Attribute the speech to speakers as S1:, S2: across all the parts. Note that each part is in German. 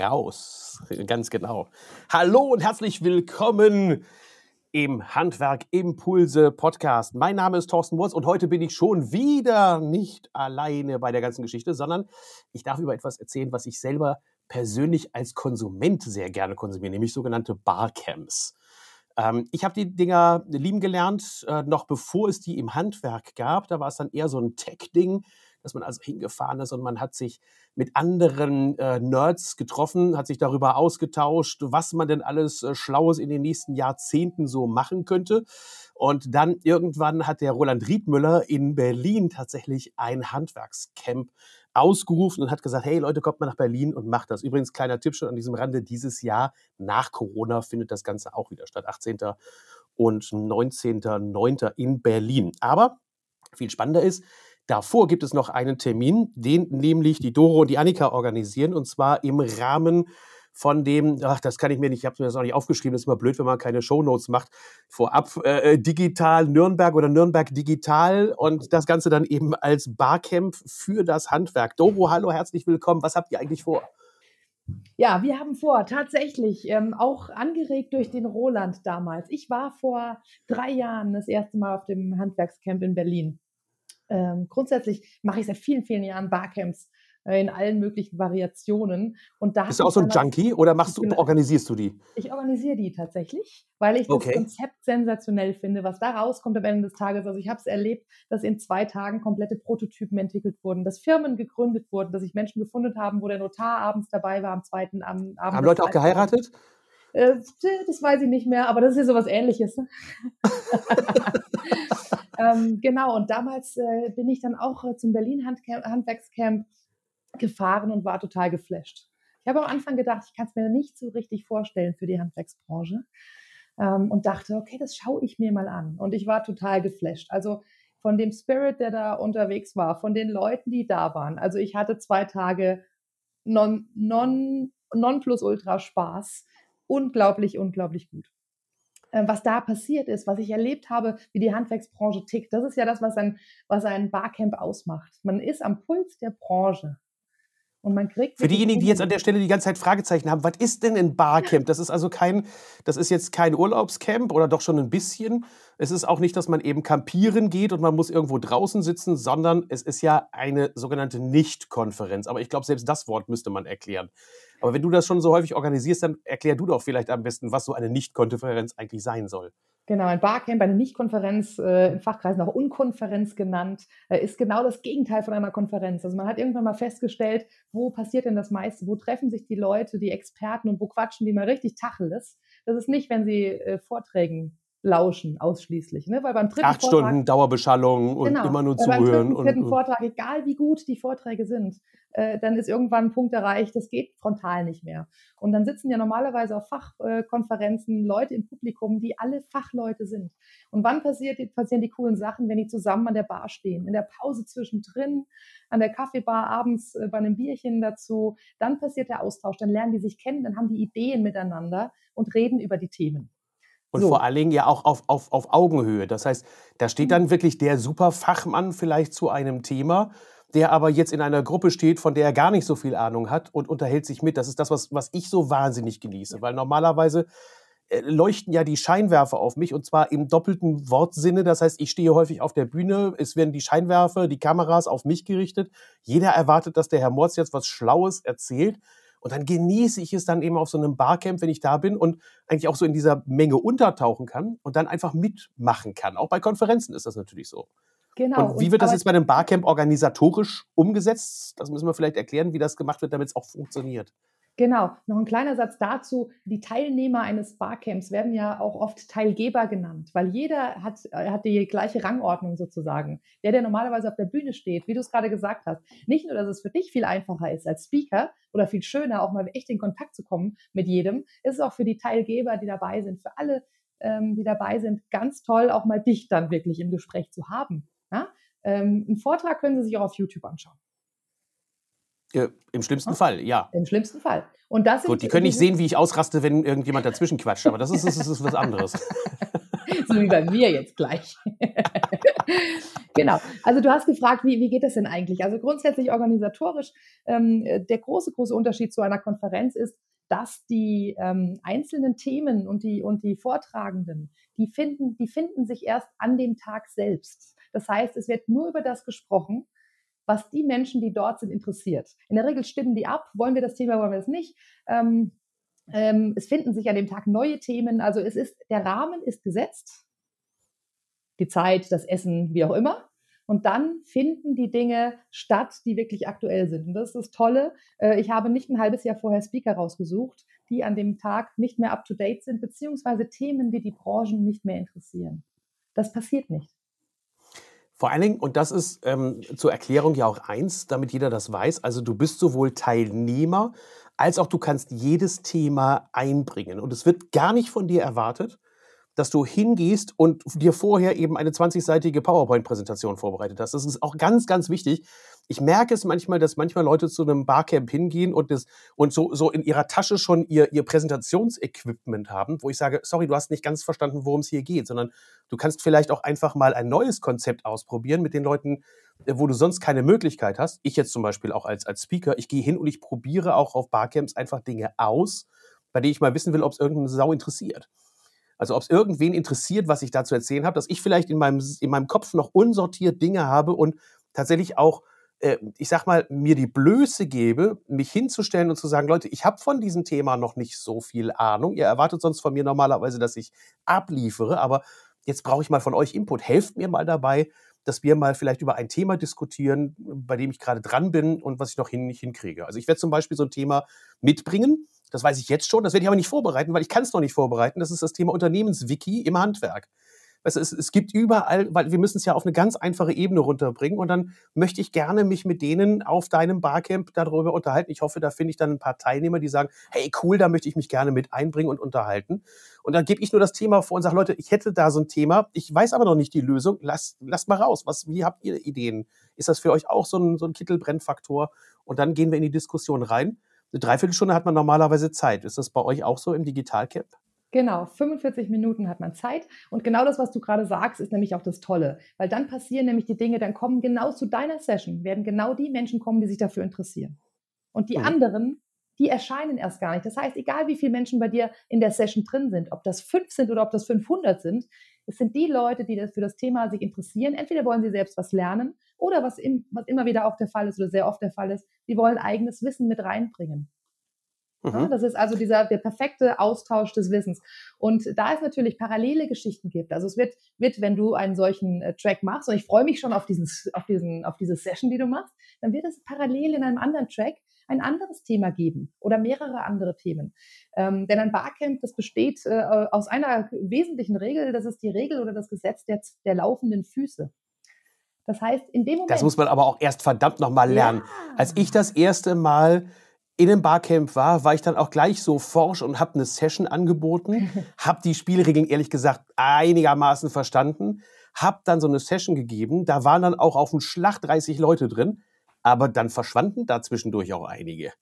S1: raus. Ganz genau. Hallo und herzlich willkommen im Handwerk Impulse Podcast. Mein Name ist Thorsten Wurz und heute bin ich schon wieder nicht alleine bei der ganzen Geschichte, sondern ich darf über etwas erzählen, was ich selber persönlich als Konsument sehr gerne konsumiere, nämlich sogenannte Barcamps. Ähm, ich habe die Dinger lieben gelernt, äh, noch bevor es die im Handwerk gab. Da war es dann eher so ein Tech-Ding dass man also hingefahren ist und man hat sich mit anderen äh, Nerds getroffen, hat sich darüber ausgetauscht, was man denn alles äh, Schlaues in den nächsten Jahrzehnten so machen könnte. Und dann irgendwann hat der Roland Riedmüller in Berlin tatsächlich ein Handwerkscamp ausgerufen und hat gesagt, hey Leute, kommt mal nach Berlin und macht das. Übrigens, kleiner Tipp schon an diesem Rande, dieses Jahr nach Corona findet das Ganze auch wieder statt, 18. und 19.09. in Berlin. Aber viel spannender ist, Davor gibt es noch einen Termin, den nämlich die Doro und die Annika organisieren, und zwar im Rahmen von dem, ach, das kann ich mir nicht, ich habe mir das auch nicht aufgeschrieben, das ist immer blöd, wenn man keine Shownotes macht, vorab äh, digital Nürnberg oder Nürnberg digital und das Ganze dann eben als Barcamp für das Handwerk. Doro, hallo, herzlich willkommen. Was habt ihr eigentlich vor?
S2: Ja, wir haben vor, tatsächlich, ähm, auch angeregt durch den Roland damals. Ich war vor drei Jahren das erste Mal auf dem Handwerkscamp in Berlin ähm, grundsätzlich mache ich seit vielen, vielen Jahren Barcamps äh, in allen möglichen Variationen.
S1: Und da Bist du auch so ein Junkie oder machst du, organisierst du die?
S2: Ich organisiere die tatsächlich, weil ich okay. das Konzept sensationell finde, was da rauskommt am Ende des Tages. Also ich habe es erlebt, dass in zwei Tagen komplette Prototypen entwickelt wurden, dass Firmen gegründet wurden, dass sich Menschen gefunden haben, wo der Notar abends dabei war am zweiten Abend.
S1: Haben Leute auch geheiratet?
S2: Äh, das weiß ich nicht mehr, aber das ist ja sowas ähnliches. ähm, genau, und damals äh, bin ich dann auch äh, zum Berlin Handcamp, Handwerkscamp gefahren und war total geflasht. Ich habe am Anfang gedacht, ich kann es mir nicht so richtig vorstellen für die Handwerksbranche ähm, und dachte, okay, das schaue ich mir mal an. Und ich war total geflasht. Also von dem Spirit, der da unterwegs war, von den Leuten, die da waren. Also ich hatte zwei Tage non, non, non plus ultra Spaß. Unglaublich, unglaublich gut. Ähm, was da passiert ist, was ich erlebt habe, wie die Handwerksbranche tickt. Das ist ja das, was ein, was ein Barcamp ausmacht. Man ist am Puls der Branche. Und man kriegt
S1: Für diejenigen, die jetzt an der Stelle die ganze Zeit Fragezeichen haben, was ist denn ein Barcamp? Das ist also kein, das ist jetzt kein Urlaubscamp oder doch schon ein bisschen. Es ist auch nicht, dass man eben campieren geht und man muss irgendwo draußen sitzen, sondern es ist ja eine sogenannte Nicht-Konferenz. Aber ich glaube, selbst das Wort müsste man erklären. Aber wenn du das schon so häufig organisierst, dann erklär du doch vielleicht am besten, was so eine Nicht-Konferenz eigentlich sein soll.
S2: Genau, ein Barcamp, eine Nicht-Konferenz, äh, in Fachkreisen auch Unkonferenz genannt, äh, ist genau das Gegenteil von einer Konferenz. Also man hat irgendwann mal festgestellt, wo passiert denn das meiste, wo treffen sich die Leute, die Experten und wo quatschen die mal richtig Tacheles. Das ist nicht, wenn sie äh, Vorträgen lauschen ausschließlich. Ne?
S1: Weil beim dritten Acht Vortrag, Stunden Dauerbeschallung und genau, immer nur zuhören. Beim
S2: dritten, und, Vortrag, egal wie gut die Vorträge sind, äh, dann ist irgendwann ein Punkt erreicht, das geht frontal nicht mehr. Und dann sitzen ja normalerweise auf Fachkonferenzen Leute im Publikum, die alle Fachleute sind. Und wann passiert, passieren die coolen Sachen, wenn die zusammen an der Bar stehen? In der Pause zwischendrin, an der Kaffeebar abends äh, bei einem Bierchen dazu. Dann passiert der Austausch, dann lernen die sich kennen, dann haben die Ideen miteinander und reden über die Themen.
S1: Und so. vor allen Dingen ja auch auf, auf, auf Augenhöhe. Das heißt, da steht dann wirklich der Superfachmann vielleicht zu einem Thema, der aber jetzt in einer Gruppe steht, von der er gar nicht so viel Ahnung hat und unterhält sich mit. Das ist das, was, was ich so wahnsinnig genieße, weil normalerweise äh, leuchten ja die Scheinwerfer auf mich und zwar im doppelten Wortsinne. Das heißt, ich stehe häufig auf der Bühne, es werden die Scheinwerfer, die Kameras auf mich gerichtet. Jeder erwartet, dass der Herr Morz jetzt was Schlaues erzählt. Und dann genieße ich es dann eben auf so einem Barcamp, wenn ich da bin und eigentlich auch so in dieser Menge untertauchen kann und dann einfach mitmachen kann. Auch bei Konferenzen ist das natürlich so. Genau. Und wie wird das jetzt bei einem Barcamp organisatorisch umgesetzt? Das müssen wir vielleicht erklären, wie das gemacht wird, damit es auch funktioniert.
S2: Genau, noch ein kleiner Satz dazu. Die Teilnehmer eines Barcamps werden ja auch oft Teilgeber genannt, weil jeder hat, äh, hat die gleiche Rangordnung sozusagen. Der, der normalerweise auf der Bühne steht, wie du es gerade gesagt hast. Nicht nur, dass es für dich viel einfacher ist als Speaker oder viel schöner, auch mal echt in Kontakt zu kommen mit jedem, ist es auch für die Teilgeber, die dabei sind, für alle, ähm, die dabei sind, ganz toll, auch mal dich dann wirklich im Gespräch zu haben. Ja? Ähm, einen Vortrag können Sie sich auch auf YouTube anschauen.
S1: Äh, Im schlimmsten ja? Fall, ja.
S2: Im schlimmsten Fall. Und das
S1: Gut, die können nicht sehen, wie ich ausraste, wenn irgendjemand dazwischen quatscht, aber das ist, das ist, ist was anderes.
S2: so wie bei mir jetzt gleich. genau. Also du hast gefragt, wie, wie geht das denn eigentlich? Also grundsätzlich organisatorisch, ähm, der große, große Unterschied zu einer Konferenz ist, dass die ähm, einzelnen Themen und die, und die Vortragenden, die finden, die finden sich erst an dem Tag selbst. Das heißt, es wird nur über das gesprochen, was die Menschen, die dort sind, interessiert. In der Regel stimmen die ab, wollen wir das Thema, wollen wir das nicht. Ähm, ähm, es finden sich an dem Tag neue Themen. Also es ist, der Rahmen ist gesetzt. Die Zeit, das Essen, wie auch immer. Und dann finden die Dinge statt, die wirklich aktuell sind. Und das ist das Tolle. Äh, ich habe nicht ein halbes Jahr vorher Speaker rausgesucht, die an dem Tag nicht mehr up-to-date sind, beziehungsweise Themen, die die Branchen nicht mehr interessieren. Das passiert nicht.
S1: Vor allen Dingen, und das ist ähm, zur Erklärung ja auch eins, damit jeder das weiß, also du bist sowohl Teilnehmer als auch du kannst jedes Thema einbringen. Und es wird gar nicht von dir erwartet, dass du hingehst und dir vorher eben eine 20-seitige PowerPoint-Präsentation vorbereitet hast. Das ist auch ganz, ganz wichtig. Ich merke es manchmal, dass manchmal Leute zu einem Barcamp hingehen und, das, und so, so in ihrer Tasche schon ihr, ihr Präsentationsequipment haben, wo ich sage, sorry, du hast nicht ganz verstanden, worum es hier geht, sondern du kannst vielleicht auch einfach mal ein neues Konzept ausprobieren mit den Leuten, äh, wo du sonst keine Möglichkeit hast. Ich jetzt zum Beispiel auch als, als Speaker, ich gehe hin und ich probiere auch auf Barcamps einfach Dinge aus, bei denen ich mal wissen will, ob es irgendeine Sau interessiert. Also ob es irgendwen interessiert, was ich da zu erzählen habe, dass ich vielleicht in meinem, in meinem Kopf noch unsortiert Dinge habe und tatsächlich auch, äh, ich sag mal, mir die Blöße gebe, mich hinzustellen und zu sagen, Leute, ich habe von diesem Thema noch nicht so viel Ahnung. Ihr erwartet sonst von mir normalerweise, dass ich abliefere, aber jetzt brauche ich mal von euch Input. Helft mir mal dabei, dass wir mal vielleicht über ein Thema diskutieren, bei dem ich gerade dran bin und was ich noch hin, nicht hinkriege. Also ich werde zum Beispiel so ein Thema mitbringen, das weiß ich jetzt schon, das werde ich aber nicht vorbereiten, weil ich kann es noch nicht vorbereiten. Das ist das Thema Unternehmenswiki im Handwerk. Weißt du, es, gibt überall, weil wir müssen es ja auf eine ganz einfache Ebene runterbringen und dann möchte ich gerne mich mit denen auf deinem Barcamp darüber unterhalten. Ich hoffe, da finde ich dann ein paar Teilnehmer, die sagen, hey cool, da möchte ich mich gerne mit einbringen und unterhalten. Und dann gebe ich nur das Thema vor und sage, Leute, ich hätte da so ein Thema, ich weiß aber noch nicht die Lösung, lasst, lasst mal raus. Was, wie habt ihr Ideen? Ist das für euch auch so ein, so ein Kittelbrennfaktor? Und dann gehen wir in die Diskussion rein. Eine Dreiviertelstunde hat man normalerweise Zeit. Ist das bei euch auch so im Digitalcamp?
S2: Genau, 45 Minuten hat man Zeit. Und genau das, was du gerade sagst, ist nämlich auch das Tolle. Weil dann passieren nämlich die Dinge, dann kommen genau zu deiner Session, werden genau die Menschen kommen, die sich dafür interessieren. Und die mhm. anderen, die erscheinen erst gar nicht. Das heißt, egal wie viele Menschen bei dir in der Session drin sind, ob das fünf sind oder ob das 500 sind, es sind die Leute, die das für das Thema sich interessieren. Entweder wollen sie selbst was lernen oder was, im, was immer wieder auch der Fall ist oder sehr oft der Fall ist, sie wollen eigenes Wissen mit reinbringen. Mhm. Das ist also dieser, der perfekte Austausch des Wissens. Und da es natürlich parallele Geschichten gibt, also es wird, wird wenn du einen solchen äh, Track machst, und ich freue mich schon auf, diesen, auf, diesen, auf diese Session, die du machst, dann wird es parallel in einem anderen Track ein anderes Thema geben oder mehrere andere Themen. Ähm, denn ein Barcamp, das besteht äh, aus einer wesentlichen Regel, das ist die Regel oder das Gesetz der, der laufenden Füße. Das heißt, in dem Moment.
S1: Das muss man aber auch erst verdammt nochmal lernen. Ja. Als ich das erste Mal in einem Barcamp war, war ich dann auch gleich so forsch und habe eine Session angeboten, habe die Spielregeln ehrlich gesagt einigermaßen verstanden, habe dann so eine Session gegeben, da waren dann auch auf dem Schlag 30 Leute drin, aber dann verschwanden da zwischendurch auch einige.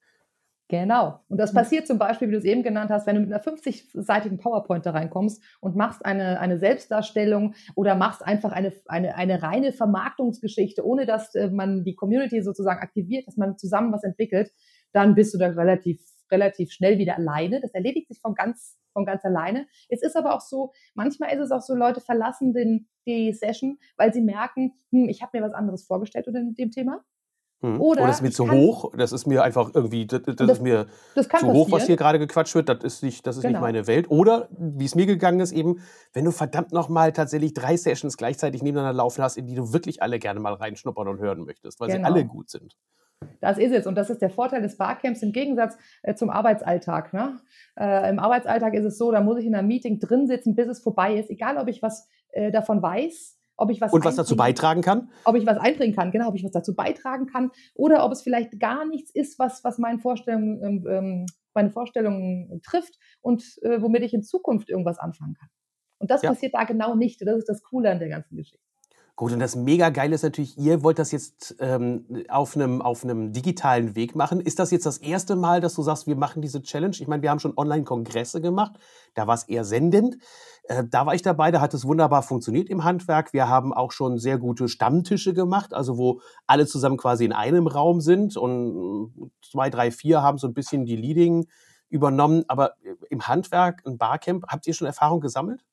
S2: Genau. Und das hm. passiert zum Beispiel, wie du es eben genannt hast, wenn du mit einer 50-seitigen PowerPoint da reinkommst und machst eine, eine Selbstdarstellung oder machst einfach eine, eine, eine reine Vermarktungsgeschichte, ohne dass äh, man die Community sozusagen aktiviert, dass man zusammen was entwickelt, dann bist du da relativ, relativ schnell wieder alleine. Das erledigt sich von ganz, von ganz alleine. Es ist aber auch so, manchmal ist es auch so, Leute verlassen den, die Session, weil sie merken, hm, ich habe mir was anderes vorgestellt unter dem Thema.
S1: Hm. Oder, Oder ist mir zu kann, hoch, das ist mir einfach irgendwie, das, das, das ist mir zu passieren. hoch, was hier gerade gequatscht wird, das ist nicht, das ist genau. nicht meine Welt. Oder, wie es mir gegangen ist, eben, wenn du verdammt nochmal tatsächlich drei Sessions gleichzeitig nebeneinander laufen hast, in die du wirklich alle gerne mal reinschnuppern und hören möchtest, weil genau. sie alle gut sind.
S2: Das ist es. Und das ist der Vorteil des Barcamps im Gegensatz äh, zum Arbeitsalltag. Ne? Äh, Im Arbeitsalltag ist es so, da muss ich in einem Meeting drin sitzen, bis es vorbei ist, egal ob ich was äh, davon weiß ob ich was
S1: und was dazu beitragen kann?
S2: Ob ich was einbringen kann, genau, ob ich was dazu beitragen kann oder ob es vielleicht gar nichts ist, was, was meine Vorstellungen, ähm, ähm, meine Vorstellungen trifft und äh, womit ich in Zukunft irgendwas anfangen kann. Und das ja. passiert da genau nicht. Das ist das Coole an der ganzen Geschichte.
S1: Gut, und das mega geile ist natürlich, ihr wollt das jetzt ähm, auf einem auf einem digitalen Weg machen. Ist das jetzt das erste Mal, dass du sagst, wir machen diese Challenge? Ich meine, wir haben schon Online-Kongresse gemacht, da war es eher sendend. Äh, da war ich dabei, da hat es wunderbar funktioniert im Handwerk. Wir haben auch schon sehr gute Stammtische gemacht, also wo alle zusammen quasi in einem Raum sind und zwei, drei, vier haben so ein bisschen die Leading übernommen. Aber im Handwerk, ein Barcamp, habt ihr schon Erfahrung gesammelt?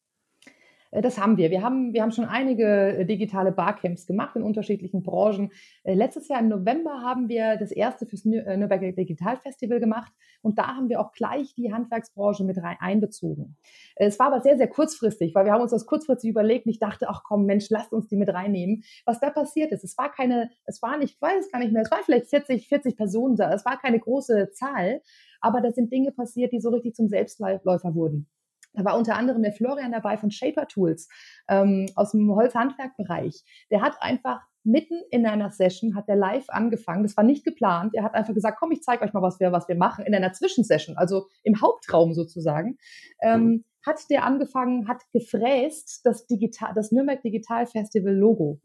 S2: Äh, das haben wir. Wir haben, wir haben schon einige äh, digitale Barcamps gemacht in unterschiedlichen Branchen. Äh, letztes Jahr im November haben wir das erste fürs Nürnberger Digital Festival gemacht und da haben wir auch gleich die Handwerksbranche mit rein einbezogen. Es war aber sehr, sehr kurzfristig, weil wir haben uns das kurzfristig überlegt und ich dachte, ach komm, Mensch, lasst uns die mit reinnehmen. Was da passiert ist, es war keine, es war nicht, ich weiß gar nicht mehr, es waren vielleicht 40, 40 Personen da, es war keine große Zahl, aber da sind Dinge passiert, die so richtig zum Selbstläufer wurden. Da war unter anderem der Florian dabei von Shaper Tools ähm, aus dem Holzhandwerkbereich. Der hat einfach mitten in einer Session hat der live angefangen. Das war nicht geplant. Er hat einfach gesagt, komm, ich zeige euch mal, was wir, was wir machen in einer Zwischensession, also im Hauptraum sozusagen. Ähm, mhm. hat der angefangen, hat gefräst das Digital, das Nürnberg Digital Festival Logo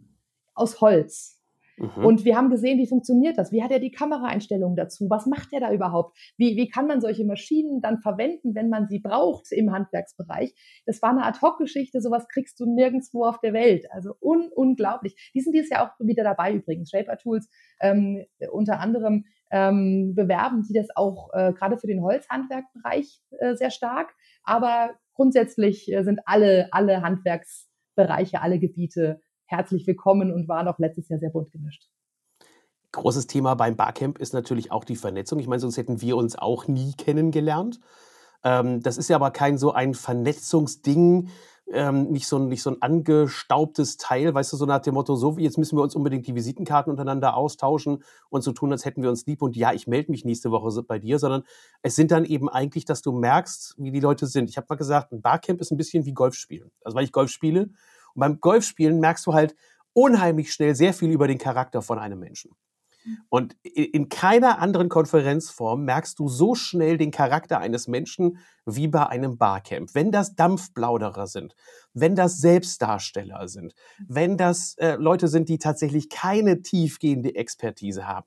S2: aus Holz. Mhm. Und wir haben gesehen, wie funktioniert das? Wie hat er die Kameraeinstellungen dazu? Was macht er da überhaupt? Wie, wie kann man solche Maschinen dann verwenden, wenn man sie braucht im Handwerksbereich? Das war eine Ad-Hoc-Geschichte, sowas kriegst du nirgendwo auf der Welt. Also un unglaublich. Die sind dieses Jahr auch wieder dabei übrigens. Shaper Tools ähm, unter anderem ähm, bewerben die das auch äh, gerade für den Holzhandwerkbereich äh, sehr stark. Aber grundsätzlich äh, sind alle, alle Handwerksbereiche, alle Gebiete herzlich willkommen und waren auch letztes Jahr sehr bunt gemischt.
S1: Großes Thema beim Barcamp ist natürlich auch die Vernetzung. Ich meine, sonst hätten wir uns auch nie kennengelernt. Ähm, das ist ja aber kein so ein Vernetzungsding, ähm, nicht, so ein, nicht so ein angestaubtes Teil, weißt du, so nach dem Motto, so, jetzt müssen wir uns unbedingt die Visitenkarten untereinander austauschen und so tun, als hätten wir uns lieb und ja, ich melde mich nächste Woche bei dir, sondern es sind dann eben eigentlich, dass du merkst, wie die Leute sind. Ich habe mal gesagt, ein Barcamp ist ein bisschen wie Golf spielen. Also weil ich Golf spiele und beim Golfspielen merkst du halt unheimlich schnell sehr viel über den Charakter von einem Menschen. Und in keiner anderen Konferenzform merkst du so schnell den Charakter eines Menschen wie bei einem Barcamp. Wenn das Dampfplauderer sind, wenn das Selbstdarsteller sind, wenn das äh, Leute sind, die tatsächlich keine tiefgehende Expertise haben,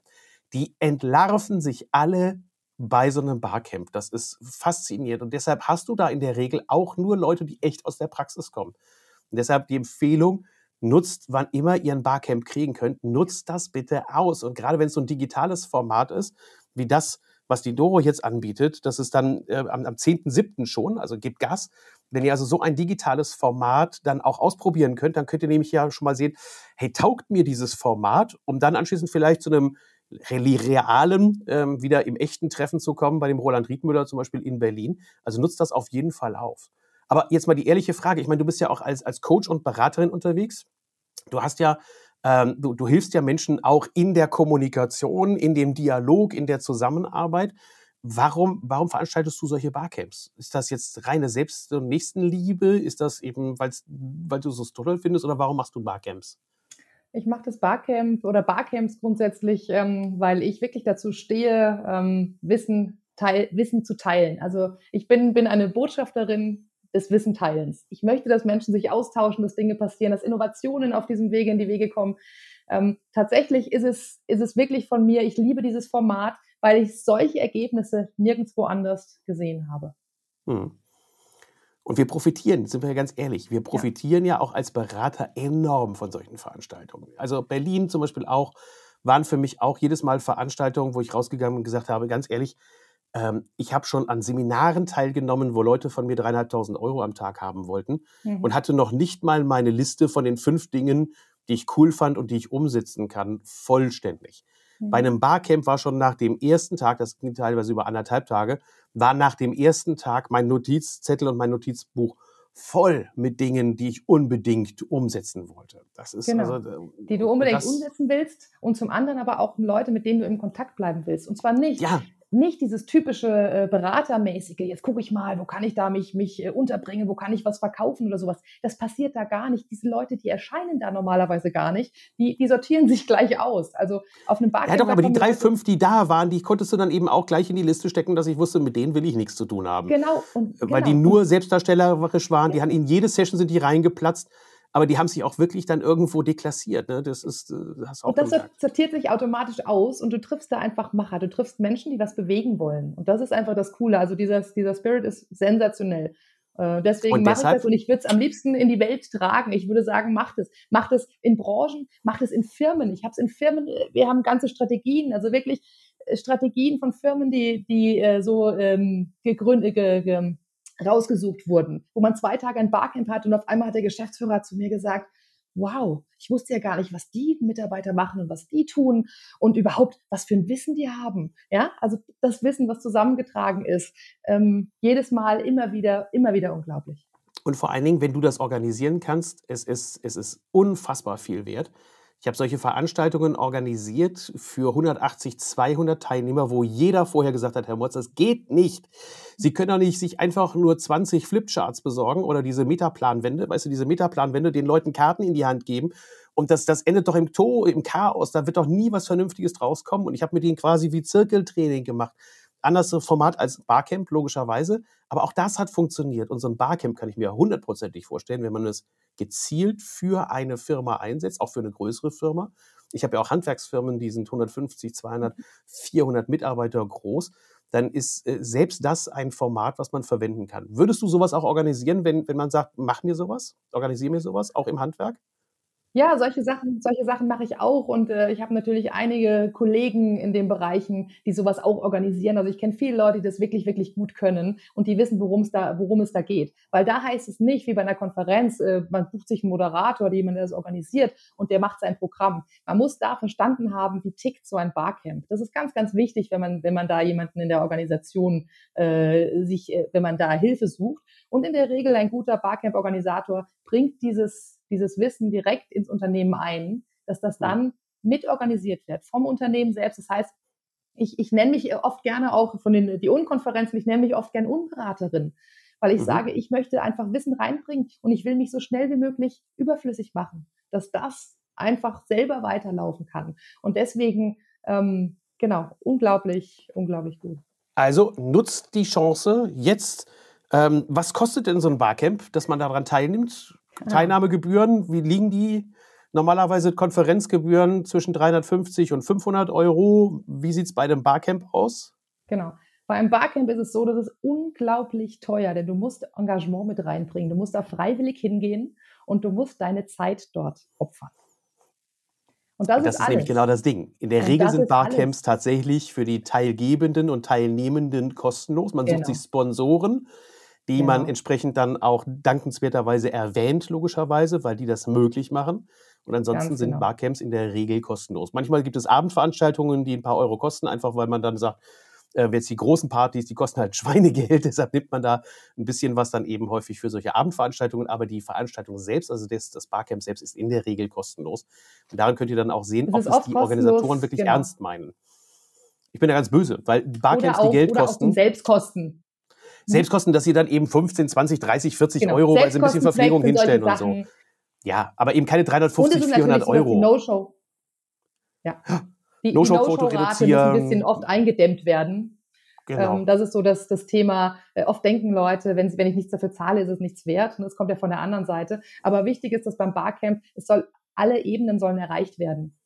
S1: die entlarven sich alle bei so einem Barcamp. Das ist faszinierend. Und deshalb hast du da in der Regel auch nur Leute, die echt aus der Praxis kommen. Deshalb die Empfehlung, nutzt, wann immer ihr ein Barcamp kriegen könnt, nutzt das bitte aus. Und gerade wenn es so ein digitales Format ist, wie das, was die Doro jetzt anbietet, das ist dann äh, am, am 10.7. schon, also gebt Gas. Wenn ihr also so ein digitales Format dann auch ausprobieren könnt, dann könnt ihr nämlich ja schon mal sehen, hey, taugt mir dieses Format, um dann anschließend vielleicht zu einem realen ähm, wieder im echten Treffen zu kommen, bei dem Roland Riedmüller zum Beispiel in Berlin. Also nutzt das auf jeden Fall auf. Aber jetzt mal die ehrliche Frage. Ich meine, du bist ja auch als, als Coach und Beraterin unterwegs. Du hast ja, ähm, du, du hilfst ja Menschen auch in der Kommunikation, in dem Dialog, in der Zusammenarbeit. Warum, warum veranstaltest du solche Barcamps? Ist das jetzt reine Selbst- und Nächstenliebe? Ist das eben, weil du so toll findest oder warum machst du Barcamps?
S2: Ich mache das Barcamp oder Barcamps grundsätzlich, ähm, weil ich wirklich dazu stehe, ähm, Wissen, teil, Wissen zu teilen. Also ich bin, bin eine Botschafterin des Wissenteilens. Ich möchte, dass Menschen sich austauschen, dass Dinge passieren, dass Innovationen auf diesem Wege in die Wege kommen. Ähm, tatsächlich ist es, ist es wirklich von mir, ich liebe dieses Format, weil ich solche Ergebnisse nirgendwo anders gesehen habe. Hm.
S1: Und wir profitieren, sind wir ja ganz ehrlich, wir profitieren ja. ja auch als Berater enorm von solchen Veranstaltungen. Also Berlin zum Beispiel auch, waren für mich auch jedes Mal Veranstaltungen, wo ich rausgegangen und gesagt habe, ganz ehrlich, ähm, ich habe schon an Seminaren teilgenommen, wo Leute von mir dreieinhalbtausend Euro am Tag haben wollten mhm. und hatte noch nicht mal meine Liste von den fünf Dingen, die ich cool fand und die ich umsetzen kann, vollständig. Mhm. Bei einem Barcamp war schon nach dem ersten Tag, das ging teilweise über anderthalb Tage, war nach dem ersten Tag mein Notizzettel und mein Notizbuch voll mit Dingen, die ich unbedingt umsetzen wollte.
S2: Das ist genau. also, äh, die du unbedingt umsetzen willst und zum anderen aber auch Leute, mit denen du im Kontakt bleiben willst. Und zwar nicht ja nicht dieses typische äh, Beratermäßige, jetzt gucke ich mal, wo kann ich da mich, mich äh, unterbringen, wo kann ich was verkaufen oder sowas. Das passiert da gar nicht. Diese Leute, die erscheinen da normalerweise gar nicht, die, die sortieren sich gleich aus. Also auf einem
S1: Barcamp. Ja doch, aber die drei, fünf, die da waren, die konntest du dann eben auch gleich in die Liste stecken, dass ich wusste, mit denen will ich nichts zu tun haben.
S2: Genau.
S1: Und, Weil genau. die nur selbstdarstellerisch waren, die haben in jede Session sind die reingeplatzt aber die haben sich auch wirklich dann irgendwo deklassiert. Ne? Das ist, äh,
S2: hast auch Und das gemerkt. sortiert sich automatisch aus und du triffst da einfach Macher. Du triffst Menschen, die was bewegen wollen. Und das ist einfach das Coole. Also dieser, dieser Spirit ist sensationell. Äh, deswegen mache ich das und ich würde es am liebsten in die Welt tragen. Ich würde sagen, macht es. Macht es in Branchen, macht es in Firmen. Ich habe es in Firmen, äh, wir haben ganze Strategien, also wirklich äh, Strategien von Firmen, die, die äh, so ähm, gegründet, ge, ge, rausgesucht wurden, wo man zwei Tage ein Barcamp hat und auf einmal hat der Geschäftsführer zu mir gesagt, wow, ich wusste ja gar nicht, was die Mitarbeiter machen und was die tun und überhaupt, was für ein Wissen die haben. Ja, also das Wissen, was zusammengetragen ist, ähm, jedes Mal immer wieder, immer wieder unglaublich.
S1: Und vor allen Dingen, wenn du das organisieren kannst, es ist, es ist unfassbar viel wert. Ich habe solche Veranstaltungen organisiert für 180, 200 Teilnehmer, wo jeder vorher gesagt hat, Herr Motz, das geht nicht. Sie können doch nicht sich einfach nur 20 Flipcharts besorgen oder diese Metaplanwände, weißt du, diese Metaplanwände, den Leuten Karten in die Hand geben. Und das, das endet doch im To, im Chaos. Da wird doch nie was Vernünftiges draus kommen. Und ich habe mit denen quasi wie Zirkeltraining gemacht anderes Format als Barcamp, logischerweise. Aber auch das hat funktioniert. Und so ein Barcamp kann ich mir hundertprozentig vorstellen, wenn man es gezielt für eine Firma einsetzt, auch für eine größere Firma. Ich habe ja auch Handwerksfirmen, die sind 150, 200, 400 Mitarbeiter groß. Dann ist äh, selbst das ein Format, was man verwenden kann. Würdest du sowas auch organisieren, wenn, wenn man sagt, mach mir sowas, organisiere mir sowas, auch im Handwerk?
S2: Ja, solche Sachen solche Sachen mache ich auch und, äh, ich habe natürlich einige Kollegen in den Bereichen, die sowas auch organisieren. Also, ich kenne viele Leute, die das wirklich, wirklich gut können und die wissen, worum's da worum es da geht. Weil da heißt es nicht wie bei einer Konferenz, äh, man bucht sich einen Moderator oder jemand, der das organisiert und der macht sein Programm. Man muss da verstanden haben, wie tickt so ein Barcamp. Das ist ganz, ganz wichtig, wenn man wenn man da jemanden in der Organisation, äh, sich äh, wenn man da Hilfe sucht. Und in der Regel ein guter Barcamp-Organisator bringt dieses dieses Wissen direkt ins Unternehmen ein, dass das dann mitorganisiert wird vom Unternehmen selbst. Das heißt, ich, ich nenne mich oft gerne auch von den die Unkonferenzen, ich nenne mich oft gerne Unberaterin, weil ich mhm. sage, ich möchte einfach Wissen reinbringen und ich will mich so schnell wie möglich überflüssig machen, dass das einfach selber weiterlaufen kann. Und deswegen, ähm, genau, unglaublich, unglaublich gut.
S1: Also nutzt die Chance jetzt. Ähm, was kostet denn so ein Barcamp, dass man daran teilnimmt? Teilnahmegebühren, wie liegen die? Normalerweise Konferenzgebühren zwischen 350 und 500 Euro. Wie sieht es bei dem Barcamp aus?
S2: Genau. Bei einem Barcamp ist es so, dass es unglaublich teuer, denn du musst Engagement mit reinbringen. Du musst da freiwillig hingehen und du musst deine Zeit dort opfern.
S1: Und das, das ist, ist nämlich genau das Ding. In der und Regel sind Barcamps alles. tatsächlich für die Teilgebenden und Teilnehmenden kostenlos. Man genau. sucht sich Sponsoren die ja. man entsprechend dann auch dankenswerterweise erwähnt, logischerweise, weil die das möglich machen. Und ansonsten Ganz sind genau. Barcamps in der Regel kostenlos. Manchmal gibt es Abendveranstaltungen, die ein paar Euro kosten, einfach weil man dann sagt, äh, jetzt die großen Partys, die kosten halt Schweinegeld, deshalb nimmt man da ein bisschen was dann eben häufig für solche Abendveranstaltungen, aber die Veranstaltung selbst, also das, das Barcamp selbst, ist in der Regel kostenlos. Und darin könnt ihr dann auch sehen, ob es die Organisatoren wirklich genau. ernst meinen. Ich bin da ganz böse, weil Barcamps auch, die Geld oder kosten. Auch
S2: Selbstkosten.
S1: Selbstkosten, dass sie dann eben 15, 20, 30, 40 genau. Euro, weil sie ein bisschen Verpflegung hinstellen und so. Ja, aber eben keine 350, 400 Euro.
S2: No-Show. Ja. Die No-Show-Quote no reduzieren. muss ein bisschen oft eingedämmt werden. Genau. Ähm, das ist so das, das Thema. Äh, oft denken Leute, wenn, wenn ich nichts dafür zahle, ist es nichts wert. Und das kommt ja von der anderen Seite. Aber wichtig ist, dass beim Barcamp, es soll, alle Ebenen sollen erreicht werden.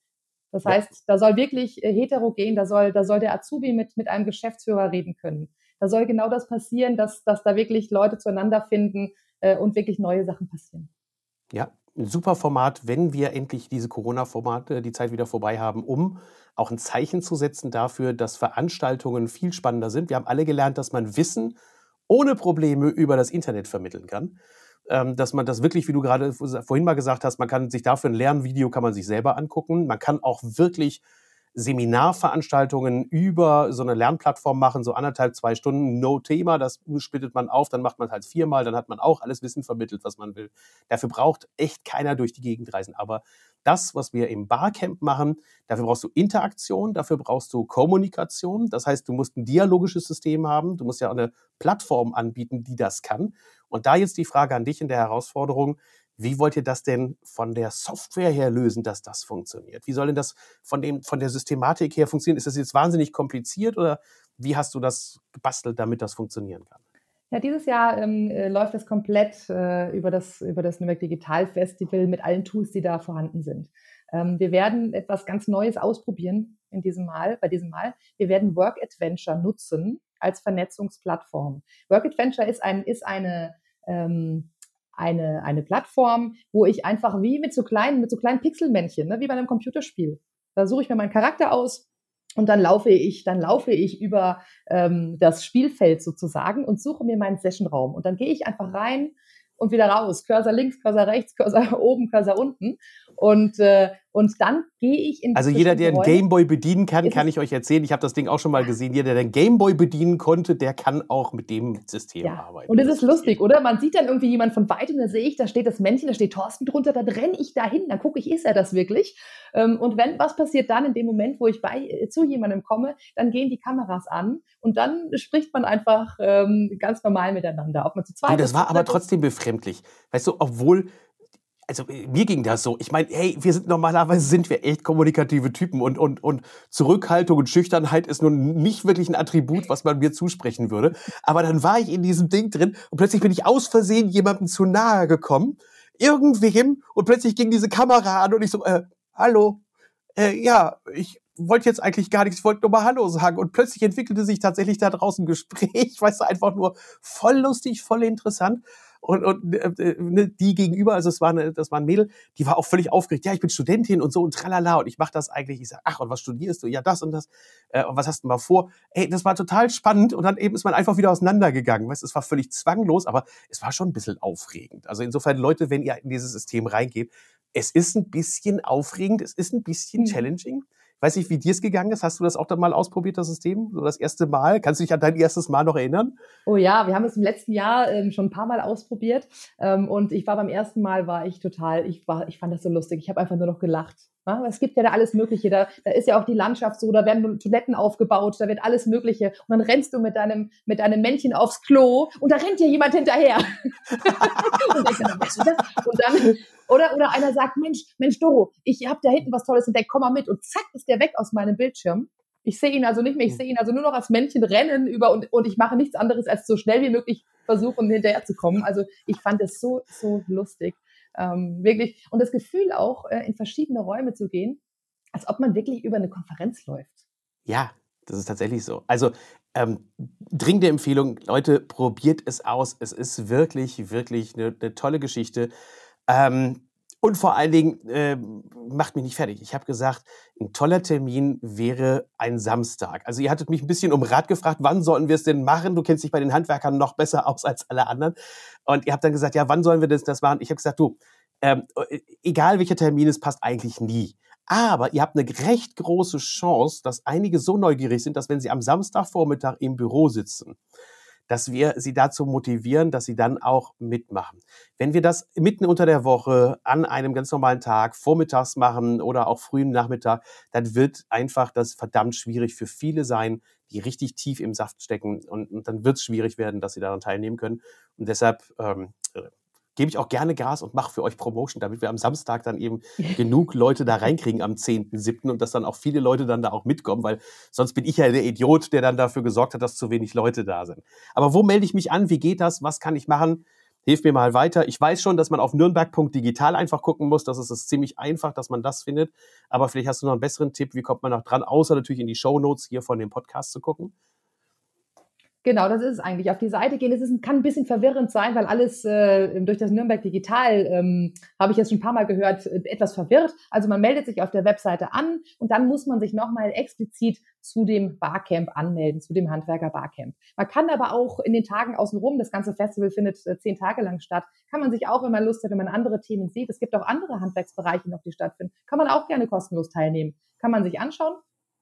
S2: Das ja. heißt, da soll wirklich äh, heterogen, da soll, da soll der Azubi mit, mit einem Geschäftsführer reden können da soll genau das passieren, dass, dass da wirklich Leute zueinander finden äh, und wirklich neue Sachen passieren.
S1: Ja, ein super Format, wenn wir endlich diese Corona-Formate die Zeit wieder vorbei haben, um auch ein Zeichen zu setzen dafür, dass Veranstaltungen viel spannender sind. Wir haben alle gelernt, dass man Wissen ohne Probleme über das Internet vermitteln kann. Ähm, dass man das wirklich, wie du gerade vorhin mal gesagt hast, man kann sich dafür ein Lernvideo kann man sich selber angucken. Man kann auch wirklich Seminarveranstaltungen über so eine Lernplattform machen, so anderthalb, zwei Stunden, no Thema, das splittet man auf, dann macht man halt viermal, dann hat man auch alles Wissen vermittelt, was man will. Dafür braucht echt keiner durch die Gegend reisen. Aber das, was wir im Barcamp machen, dafür brauchst du Interaktion, dafür brauchst du Kommunikation. Das heißt, du musst ein dialogisches System haben, du musst ja auch eine Plattform anbieten, die das kann. Und da jetzt die Frage an dich in der Herausforderung, wie wollt ihr das denn von der Software her lösen, dass das funktioniert? Wie soll denn das von, dem, von der Systematik her funktionieren? Ist das jetzt wahnsinnig kompliziert oder wie hast du das gebastelt, damit das funktionieren kann?
S2: Ja, dieses Jahr ähm, äh, läuft es komplett äh, über, das, über das Nürnberg Digital Festival mit allen Tools, die da vorhanden sind. Ähm, wir werden etwas ganz Neues ausprobieren in diesem Mal, bei diesem Mal. Wir werden Work Adventure nutzen als Vernetzungsplattform. Work Adventure ist, ein, ist eine, ähm, eine, eine Plattform, wo ich einfach wie mit so kleinen, mit so kleinen Pixelmännchen, ne, wie bei einem Computerspiel. Da suche ich mir meinen Charakter aus, und dann laufe ich, dann laufe ich über ähm, das Spielfeld sozusagen und suche mir meinen Sessionraum. Und dann gehe ich einfach rein und wieder raus. Cursor links, Cursor rechts, Cursor oben, Cursor unten. Und, äh, und dann gehe ich in
S1: Also jeder, der einen Gameboy bedienen kann, kann ich euch erzählen. Ich habe das Ding auch schon mal gesehen. Jeder, der einen Gameboy bedienen konnte, der kann auch mit dem System ja. arbeiten.
S2: Und es ist lustig, oder? Man sieht dann irgendwie jemand von weitem, da sehe ich, da steht das Männchen, da steht Thorsten drunter, da renne ich dahin, dann gucke ich, ist er das wirklich? Ähm, und wenn, was passiert dann in dem Moment, wo ich bei, äh, zu jemandem komme, dann gehen die Kameras an und dann spricht man einfach ähm, ganz normal miteinander. Ob man zu zweit
S1: und das war aber trotzdem befremdlich. Weißt du, obwohl also äh, mir ging das so. Ich meine, hey, wir sind normalerweise sind wir echt kommunikative Typen und, und, und Zurückhaltung und Schüchternheit ist nun nicht wirklich ein Attribut, was man mir zusprechen würde. Aber dann war ich in diesem Ding drin und plötzlich bin ich aus Versehen jemandem zu nahe gekommen, irgendwem, und plötzlich ging diese Kamera an und ich so, äh, hallo, äh, ja, ich wollte jetzt eigentlich gar nichts, ich wollte nur mal Hallo sagen. Und plötzlich entwickelte sich tatsächlich da draußen ein Gespräch, weißt du, einfach nur voll lustig, voll interessant und, und äh, äh, ne, die gegenüber, also es war eine, das war ein Mädel, die war auch völlig aufgeregt. Ja, ich bin Studentin und so und tralala und ich mache das eigentlich. Ich sage, ach und was studierst du? Ja, das und das. Äh, und was hast du mal vor? Ey, das war total spannend und dann eben ist man einfach wieder auseinandergegangen. Weißt, es war völlig zwanglos, aber es war schon ein bisschen aufregend. Also insofern, Leute, wenn ihr in dieses System reingeht, es ist ein bisschen aufregend, es ist ein bisschen mhm. Weiß nicht, wie dir es gegangen ist. Hast du das auch dann mal ausprobiert, das System? So das erste Mal? Kannst du dich an dein erstes Mal noch erinnern?
S2: Oh ja, wir haben es im letzten Jahr ähm, schon ein paar Mal ausprobiert. Ähm, und ich war beim ersten Mal, war ich total, ich war, ich fand das so lustig. Ich habe einfach nur noch gelacht. Es gibt ja da alles Mögliche. Da, da ist ja auch die Landschaft so, da werden Toiletten aufgebaut, da wird alles Mögliche. Und dann rennst du mit deinem, mit deinem Männchen aufs Klo und da rennt dir jemand hinterher. und, dann, und dann, oder, oder einer sagt, Mensch, Mensch, Doro, ich habe da hinten was Tolles entdeckt, komm mal mit. Und zack, ist der weg aus meinem Bildschirm. Ich sehe ihn also nicht mehr, ich hm. sehe ihn also nur noch als Männchen rennen über und, und ich mache nichts anderes, als so schnell wie möglich versuchen, hinterher zu kommen. Also ich fand es so, so lustig. Ähm, wirklich. Und das Gefühl auch, äh, in verschiedene Räume zu gehen, als ob man wirklich über eine Konferenz läuft.
S1: Ja, das ist tatsächlich so. Also ähm, dringende Empfehlung, Leute, probiert es aus. Es ist wirklich, wirklich eine, eine tolle Geschichte. Ähm, und vor allen Dingen äh, macht mich nicht fertig. Ich habe gesagt, ein toller Termin wäre ein Samstag. Also ihr hattet mich ein bisschen um Rat gefragt, wann sollten wir es denn machen? Du kennst dich bei den Handwerkern noch besser aus als alle anderen. Und ihr habt dann gesagt, ja, wann sollen wir das, das machen? Ich habe gesagt, du, ähm, äh, egal welcher Termin, es passt eigentlich nie. Aber ihr habt eine recht große Chance, dass einige so neugierig sind, dass wenn sie am Samstagvormittag im Büro sitzen, dass wir sie dazu motivieren, dass sie dann auch mitmachen. Wenn wir das mitten unter der Woche an einem ganz normalen Tag vormittags machen oder auch frühen Nachmittag, dann wird einfach das verdammt schwierig für viele sein, die richtig tief im Saft stecken und, und dann wird es schwierig werden, dass sie daran teilnehmen können. Und deshalb ähm, gebe ich auch gerne Gas und mache für euch Promotion, damit wir am Samstag dann eben genug Leute da reinkriegen am 10.7. und dass dann auch viele Leute dann da auch mitkommen, weil sonst bin ich ja der Idiot, der dann dafür gesorgt hat, dass zu wenig Leute da sind. Aber wo melde ich mich an? Wie geht das? Was kann ich machen? Hilf mir mal weiter. Ich weiß schon, dass man auf nürnberg.digital einfach gucken muss. Das ist es ziemlich einfach, dass man das findet. Aber vielleicht hast du noch einen besseren Tipp. Wie kommt man noch dran? Außer natürlich in die Show Notes hier von dem Podcast zu gucken.
S2: Genau, das ist es eigentlich. Auf die Seite gehen, es ist, kann ein bisschen verwirrend sein, weil alles äh, durch das Nürnberg Digital, ähm, habe ich jetzt schon ein paar Mal gehört, äh, etwas verwirrt. Also man meldet sich auf der Webseite an und dann muss man sich nochmal explizit zu dem Barcamp anmelden, zu dem Handwerker Barcamp. Man kann aber auch in den Tagen außenrum, das ganze Festival findet äh, zehn Tage lang statt, kann man sich auch, wenn man Lust hat, wenn man andere Themen sieht, es gibt auch andere Handwerksbereiche noch, die stattfinden, kann man auch gerne kostenlos teilnehmen. Kann man sich anschauen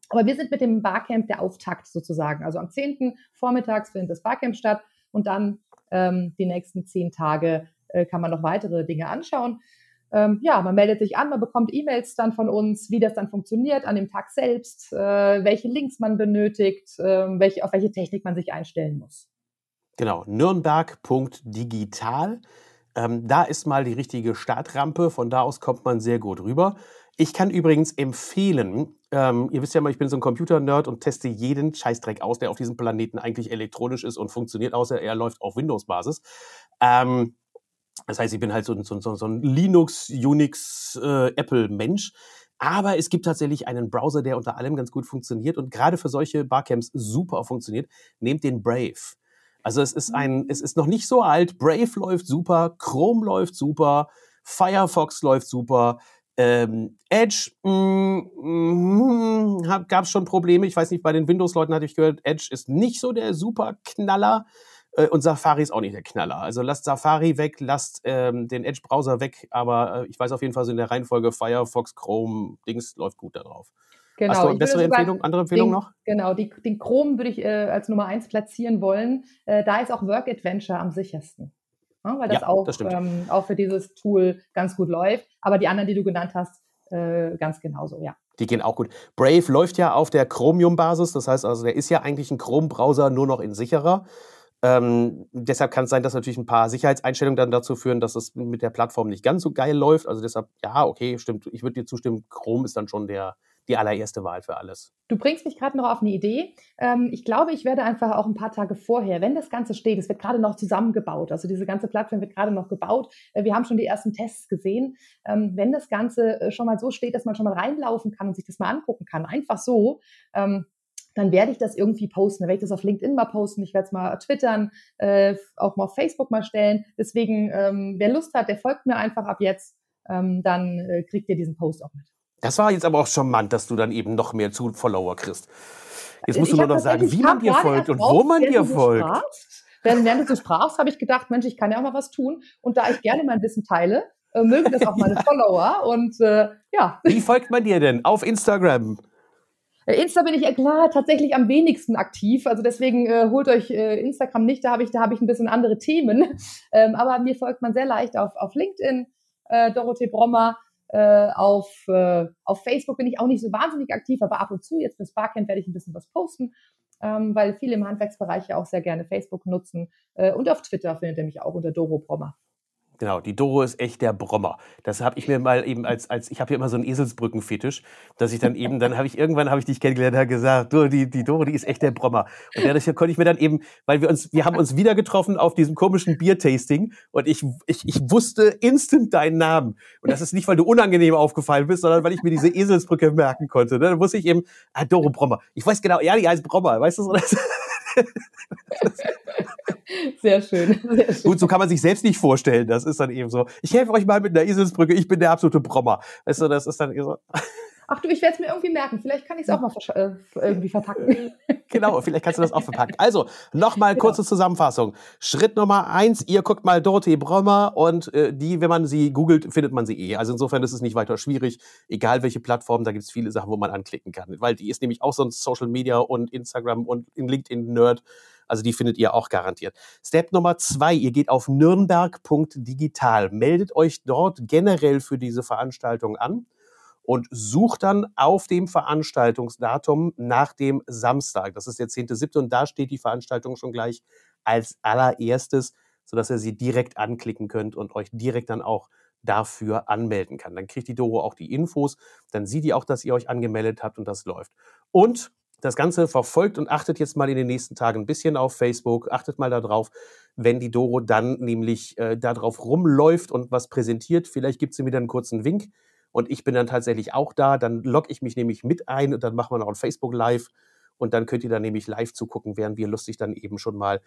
S2: aber wir sind mit dem Barcamp der Auftakt sozusagen. Also am 10. vormittags findet das Barcamp statt und dann ähm, die nächsten zehn Tage äh, kann man noch weitere Dinge anschauen. Ähm, ja, man meldet sich an, man bekommt E-Mails dann von uns, wie das dann funktioniert an dem Tag selbst, äh, welche Links man benötigt, äh, welche, auf welche Technik man sich einstellen muss.
S1: Genau, nürnberg.digital. Ähm, da ist mal die richtige Startrampe, von da aus kommt man sehr gut rüber. Ich kann übrigens empfehlen, Ähm, ihr wisst ja mal, ich bin so ein Computer-Nerd und teste jeden Scheißdreck aus, der auf diesem Planeten eigentlich elektronisch ist und funktioniert, außer er läuft auf Windows-Basis. Ähm, das heißt, ich bin halt so, so, so, so ein Linux, Unix, äh, Apple-Mensch. Aber es gibt tatsächlich einen Browser, der unter allem ganz gut funktioniert und gerade für solche Barcamps super funktioniert. Nehmt den Brave. Also es ist ein, es ist noch nicht so alt. Brave läuft super, Chrome läuft super, Firefox läuft super. Ähm, Edge mm, mm, gab es schon Probleme. Ich weiß nicht, bei den Windows-Leuten hatte ich gehört, Edge ist nicht so der super Knaller. Äh, und Safari ist auch nicht der Knaller. Also lasst Safari weg, lasst ähm, den Edge-Browser weg, aber äh, ich weiß auf jeden Fall so in der Reihenfolge Firefox, Chrome, Dings läuft gut da drauf. Genau. Hast du eine bessere Empfehlung, andere Empfehlung noch?
S2: Genau, die, den Chrome würde ich äh, als Nummer eins platzieren wollen. Äh, da ist auch Work Adventure am sichersten. Ja, weil das ja, auch, das ähm, auch für dieses Tool ganz gut läuft. Aber die anderen, die du genannt hast, äh, ganz genauso, ja.
S1: Die gehen auch gut. Brave läuft ja auf der Chromium-Basis, das heißt also, der ist ja eigentlich ein Chrome-Browser, nur noch in sicherer. Ähm, deshalb kann es sein, dass natürlich ein paar Sicherheitseinstellungen dann dazu führen, dass es mit der Plattform nicht ganz so geil läuft. Also deshalb, ja, okay, stimmt. Ich würde dir zustimmen, Chrome ist dann schon der, die allererste Wahl für alles.
S2: Du bringst mich gerade noch auf eine Idee. Ähm, ich glaube, ich werde einfach auch ein paar Tage vorher, wenn das Ganze steht, es wird gerade noch zusammengebaut, also diese ganze Plattform wird gerade noch gebaut. Äh, wir haben schon die ersten Tests gesehen. Ähm, wenn das Ganze äh, schon mal so steht, dass man schon mal reinlaufen kann und sich das mal angucken kann, einfach so, ähm, dann werde ich das irgendwie posten. Dann werde ich das auf LinkedIn mal posten, ich werde es mal twittern, äh, auch mal auf Facebook mal stellen. Deswegen, ähm, wer Lust hat, der folgt mir einfach ab jetzt, ähm, dann äh, kriegt ihr diesen Post auch mit.
S1: Das war jetzt aber auch charmant, dass du dann eben noch mehr zu Follower kriegst. Jetzt musst ich du nur noch sagen, wie man dir folgt und wo man dir folgt.
S2: Während, während du sprachst, habe ich gedacht, Mensch, ich kann ja auch mal was tun. Und da ich gerne mein Wissen teile, äh, mögen das auch meine Follower. Und äh, ja.
S1: Wie folgt man dir denn? Auf Instagram?
S2: Äh, Insta bin ich ja klar tatsächlich am wenigsten aktiv, also deswegen äh, holt euch äh, Instagram nicht, da habe ich, da habe ich ein bisschen andere Themen. Ähm, aber mir folgt man sehr leicht auf, auf LinkedIn, äh, Dorothee Brommer. Äh, auf, äh, auf Facebook bin ich auch nicht so wahnsinnig aktiv, aber ab und zu, jetzt fürs Barcamp werde ich ein bisschen was posten, ähm, weil viele im Handwerksbereich ja auch sehr gerne Facebook nutzen. Äh, und auf Twitter findet ihr mich auch unter Doro Brommer.
S1: Genau, die Doro ist echt der Brommer. Das habe ich mir mal eben als, als ich habe hier immer so einen Eselsbrückenfetisch, dass ich dann eben, dann habe ich irgendwann habe ich dich kennengelernt, habe gesagt, du, die, die Doro, die ist echt der Brommer. Und dadurch konnte ich mir dann eben, weil wir uns, wir haben uns wieder getroffen auf diesem komischen Biertasting und ich, ich, ich wusste instant deinen Namen. Und das ist nicht, weil du unangenehm aufgefallen bist, sondern weil ich mir diese Eselsbrücke merken konnte. Ne? Dann wusste ich eben, ah, Doro Brommer. Ich weiß genau, ja, die heißt Brommer, weißt du so?
S2: Sehr schön.
S1: Gut, so kann man sich selbst nicht vorstellen. Das ist dann eben so. Ich helfe euch mal mit einer Eselsbrücke. Ich bin der absolute Brommer. Weißt du, das ist dann so.
S2: Ach du, ich werde es mir irgendwie merken. Vielleicht kann ich es auch mal äh, irgendwie verpacken.
S1: genau, vielleicht kannst du das auch verpacken. Also, nochmal genau. kurze Zusammenfassung. Schritt Nummer eins, ihr guckt mal Dorothee Brommer und äh, die, wenn man sie googelt, findet man sie eh. Also insofern ist es nicht weiter schwierig. Egal welche Plattform, da gibt es viele Sachen, wo man anklicken kann. Weil die ist nämlich auch so ein Social Media und Instagram und LinkedIn-Nerd. Also die findet ihr auch garantiert. Step Nummer zwei, ihr geht auf nürnberg.digital. Meldet euch dort generell für diese Veranstaltung an und sucht dann auf dem Veranstaltungsdatum nach dem Samstag. Das ist der 10.7. und da steht die Veranstaltung schon gleich als allererstes, sodass ihr sie direkt anklicken könnt und euch direkt dann auch dafür anmelden kann. Dann kriegt die Doro auch die Infos, dann sieht die auch, dass ihr euch angemeldet habt und das läuft. Und das Ganze verfolgt und achtet jetzt mal in den nächsten Tagen ein bisschen auf Facebook, achtet mal darauf, wenn die Doro dann nämlich äh, darauf rumläuft und was präsentiert. Vielleicht gibt sie mir dann einen kurzen Wink und ich bin dann tatsächlich auch da. Dann logge ich mich nämlich mit ein und dann machen wir noch ein Facebook Live und dann könnt ihr dann nämlich live zugucken, während wir lustig dann eben schon mal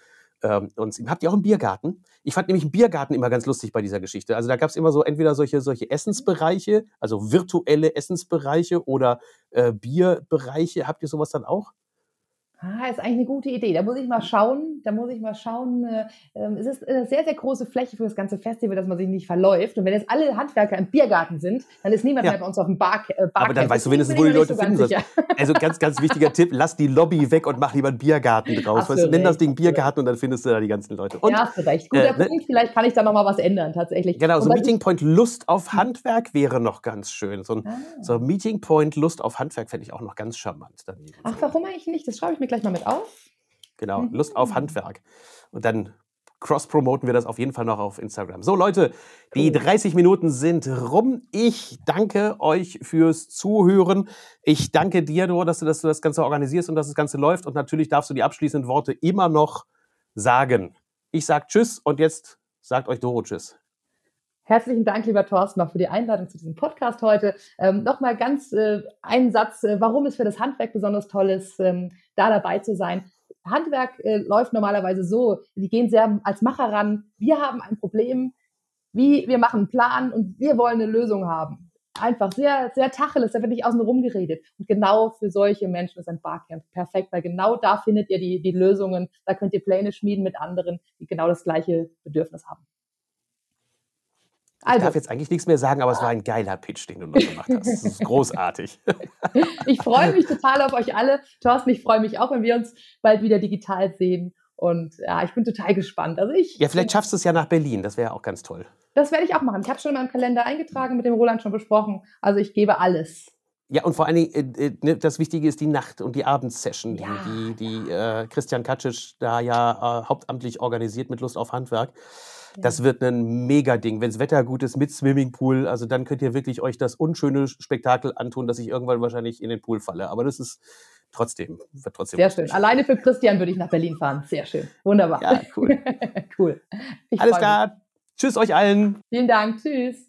S1: ähm, uns. Habt ihr auch einen Biergarten? Ich fand nämlich einen Biergarten immer ganz lustig bei dieser Geschichte. Also da gab es immer so entweder solche, solche Essensbereiche, also virtuelle Essensbereiche oder äh, Bierbereiche. Habt ihr sowas dann auch?
S2: Ah, ist eigentlich eine gute Idee. Da muss ich mal schauen. Da muss ich mal schauen. Äh, ähm, es ist eine sehr, sehr große Fläche für das ganze Festival, dass man sich nicht verläuft. Und wenn jetzt alle Handwerker im Biergarten sind, dann ist niemand ja. mehr bei uns auf dem Bar.
S1: Äh, Aber dann weißt du wenigstens, wo die Leute so finden sollen. Also ganz, ganz wichtiger Tipp: Lass die Lobby weg und mach lieber einen Biergarten draus. Weißt nenn das Ding Biergarten und dann findest du da die ganzen Leute. Und,
S2: ja, hast du recht. Guter äh, ne? Punkt. Vielleicht kann ich da nochmal was ändern, tatsächlich.
S1: Genau, so ein Meeting Point Lust auf Handwerk wäre noch ganz schön. So ein, ah. so Meeting Point Lust auf Handwerk fände ich auch noch ganz charmant daneben.
S2: Ach, warum eigentlich nicht? Das schreibe ich mir gleich mal mit auf.
S1: Genau, Lust auf mhm. Handwerk. Und dann cross-promoten wir das auf jeden Fall noch auf Instagram. So, Leute, die 30 Minuten sind rum. Ich danke euch fürs Zuhören. Ich danke dir, Doro, dass du, dass du das Ganze organisierst und dass das Ganze läuft. Und natürlich darfst du die abschließenden Worte immer noch sagen. Ich sag Tschüss und jetzt sagt euch Doro Tschüss.
S2: Herzlichen Dank, lieber Thorsten, noch für die Einladung zu diesem Podcast heute. Ähm, Nochmal ganz äh, einen Satz, äh, warum es für das Handwerk besonders toll ist, ähm, da dabei zu sein. Handwerk äh, läuft normalerweise so, die gehen sehr als Macher ran. Wir haben ein Problem, wie wir machen einen Plan und wir wollen eine Lösung haben. Einfach sehr, sehr tacheles, da wird nicht außen rum geredet. Und genau für solche Menschen ist ein Barcamp perfekt, weil genau da findet ihr die, die Lösungen. Da könnt ihr Pläne schmieden mit anderen, die genau das gleiche Bedürfnis haben.
S1: Also. Ich darf jetzt eigentlich nichts mehr sagen, aber es war ein geiler Pitch, den du noch gemacht hast. Das ist großartig.
S2: ich freue mich total auf euch alle. Thorsten, ich freue mich auch, wenn wir uns bald wieder digital sehen. Und ja, ich bin total gespannt. Also ich,
S1: ja, vielleicht schaffst du es ja nach Berlin. Das wäre auch ganz toll.
S2: Das werde ich auch machen. Ich habe schon in meinem Kalender eingetragen, mit dem Roland schon besprochen. Also ich gebe alles.
S1: Ja, und vor allen Dingen, äh, äh ne, das Wichtige ist die Nacht- und die Abendsession, ja. die, die, die äh, Christian Kacic da ja äh, hauptamtlich organisiert mit Lust auf Handwerk. Das wird ein Mega-Ding. Wenn das Wetter gut ist mit Swimmingpool, also dann könnt ihr wirklich euch das unschöne Spektakel antun, dass ich irgendwann wahrscheinlich in den Pool falle. Aber das ist trotzdem, wird trotzdem.
S2: Sehr schön. Alleine für Christian würde ich nach Berlin fahren. Sehr schön. Wunderbar.
S1: Ja, cool.
S2: cool.
S1: Ich Alles klar. Tschüss euch allen.
S2: Vielen Dank. Tschüss.